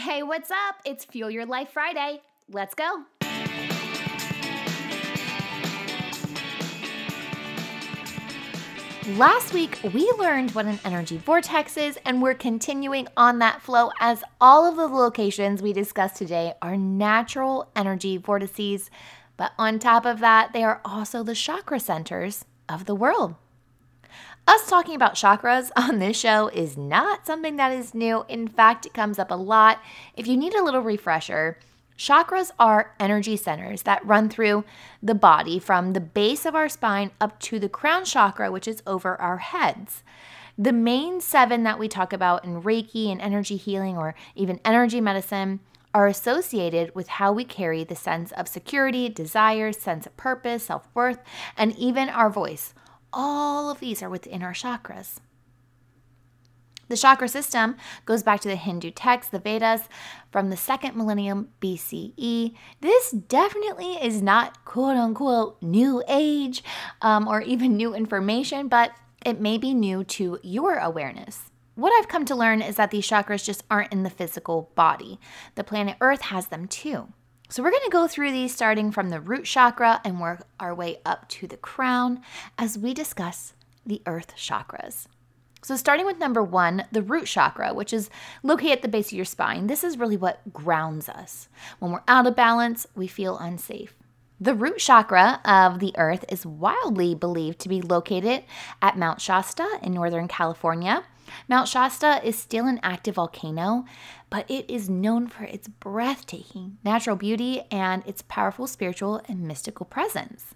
Hey, what's up? It's Fuel Your Life Friday. Let's go. Last week, we learned what an energy vortex is, and we're continuing on that flow as all of the locations we discussed today are natural energy vortices. But on top of that, they are also the chakra centers of the world. Us talking about chakras on this show is not something that is new. In fact, it comes up a lot. If you need a little refresher, Chakras are energy centers that run through the body from the base of our spine up to the crown chakra, which is over our heads. The main seven that we talk about in Reiki and energy healing or even energy medicine are associated with how we carry the sense of security, desire, sense of purpose, self worth, and even our voice. All of these are within our chakras. The chakra system goes back to the Hindu texts, the Vedas, from the second millennium BCE. This definitely is not quote unquote new age um, or even new information, but it may be new to your awareness. What I've come to learn is that these chakras just aren't in the physical body. The planet Earth has them too. So, we're going to go through these starting from the root chakra and work our way up to the crown as we discuss the earth chakras. So, starting with number one, the root chakra, which is located at the base of your spine, this is really what grounds us. When we're out of balance, we feel unsafe. The root chakra of the earth is wildly believed to be located at Mount Shasta in Northern California. Mount Shasta is still an active volcano, but it is known for its breathtaking natural beauty and its powerful spiritual and mystical presence.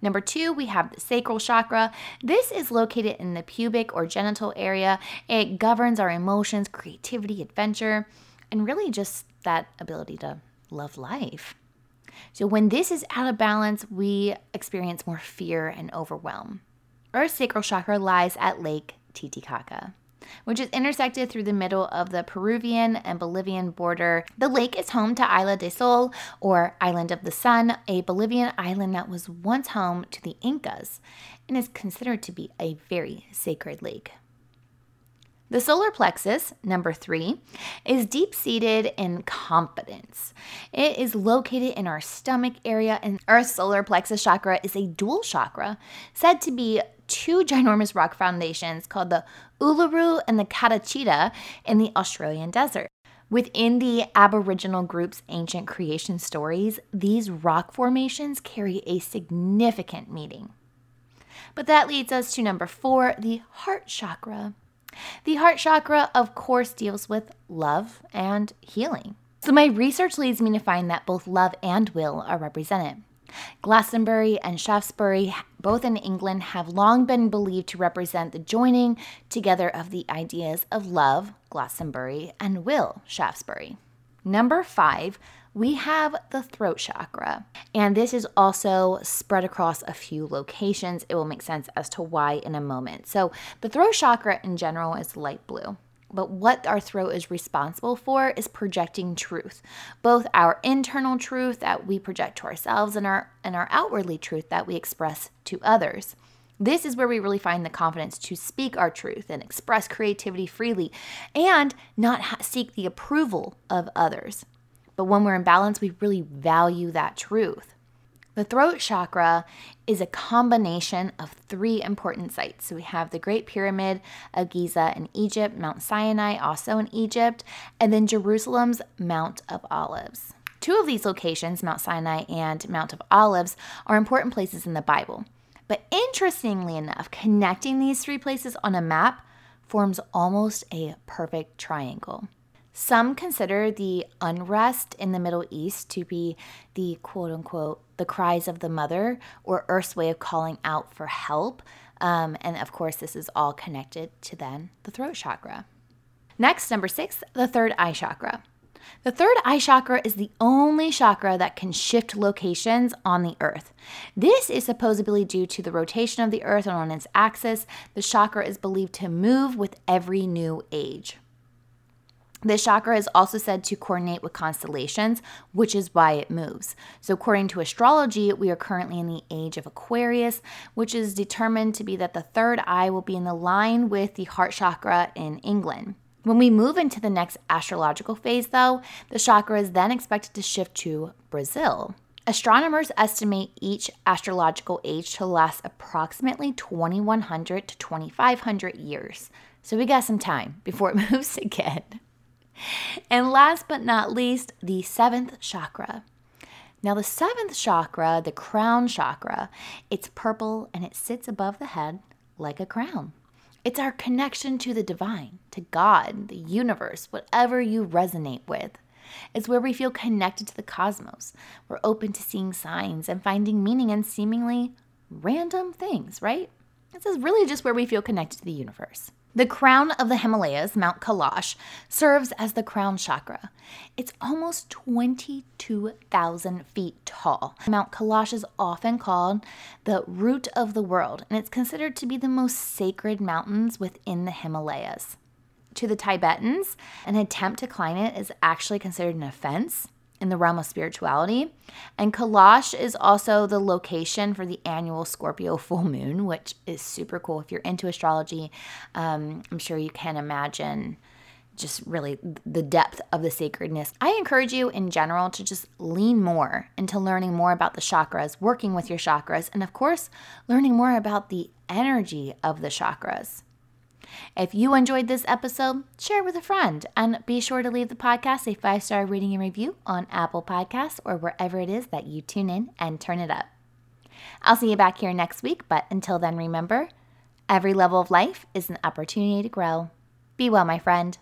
Number two, we have the sacral chakra. This is located in the pubic or genital area. It governs our emotions, creativity, adventure, and really just that ability to love life. So, when this is out of balance, we experience more fear and overwhelm. Our sacral chakra lies at Lake Titicaca which is intersected through the middle of the Peruvian and Bolivian border. The lake is home to Isla de Sol, or Island of the Sun, a Bolivian island that was once home to the Incas and is considered to be a very sacred lake. The solar plexus, number three, is deep seated in confidence. It is located in our stomach area, and our solar plexus chakra is a dual chakra said to be two ginormous rock foundations called the Uluru and the Kata Tjuta in the Australian desert. Within the Aboriginal group's ancient creation stories, these rock formations carry a significant meaning. But that leads us to number four, the heart chakra. The heart chakra, of course, deals with love and healing. So, my research leads me to find that both love and will are represented. Glastonbury and Shaftesbury, both in England, have long been believed to represent the joining together of the ideas of love, Glastonbury, and will, Shaftesbury. Number five, we have the throat chakra. And this is also spread across a few locations. It will make sense as to why in a moment. So, the throat chakra in general is light blue. But what our throat is responsible for is projecting truth, both our internal truth that we project to ourselves and our and our outwardly truth that we express to others. This is where we really find the confidence to speak our truth and express creativity freely and not ha- seek the approval of others. But when we're in balance, we really value that truth. The throat chakra is a combination of three important sites. So we have the Great Pyramid of Giza in Egypt, Mount Sinai also in Egypt, and then Jerusalem's Mount of Olives. Two of these locations, Mount Sinai and Mount of Olives, are important places in the Bible. But interestingly enough, connecting these three places on a map forms almost a perfect triangle. Some consider the unrest in the Middle East to be the quote unquote the cries of the mother or Earth's way of calling out for help. Um, and of course, this is all connected to then the throat chakra. Next, number six, the third eye chakra. The third eye chakra is the only chakra that can shift locations on the earth. This is supposedly due to the rotation of the earth and on its axis. The chakra is believed to move with every new age. This chakra is also said to coordinate with constellations, which is why it moves. So, according to astrology, we are currently in the age of Aquarius, which is determined to be that the third eye will be in the line with the heart chakra in England. When we move into the next astrological phase, though, the chakra is then expected to shift to Brazil. Astronomers estimate each astrological age to last approximately 2100 to 2500 years. So we got some time before it moves again. And last but not least, the seventh chakra. Now, the seventh chakra, the crown chakra, it's purple and it sits above the head like a crown. It's our connection to the divine, to God, the universe, whatever you resonate with. It's where we feel connected to the cosmos. We're open to seeing signs and finding meaning in seemingly random things, right? This is really just where we feel connected to the universe. The crown of the Himalayas, Mount Kailash, serves as the crown chakra. It's almost 22,000 feet tall. Mount Kailash is often called the root of the world, and it's considered to be the most sacred mountains within the Himalayas. To the Tibetans, an attempt to climb it is actually considered an offense in the realm of spirituality. And Kailash is also the location for the annual Scorpio full moon, which is super cool. If you're into astrology, um, I'm sure you can imagine just really the depth of the sacredness. I encourage you in general to just lean more into learning more about the chakras, working with your chakras, and of course, learning more about the energy of the chakras. If you enjoyed this episode, share with a friend and be sure to leave the podcast a five star rating and review on Apple Podcasts or wherever it is that you tune in and turn it up. I'll see you back here next week, but until then, remember every level of life is an opportunity to grow. Be well, my friend.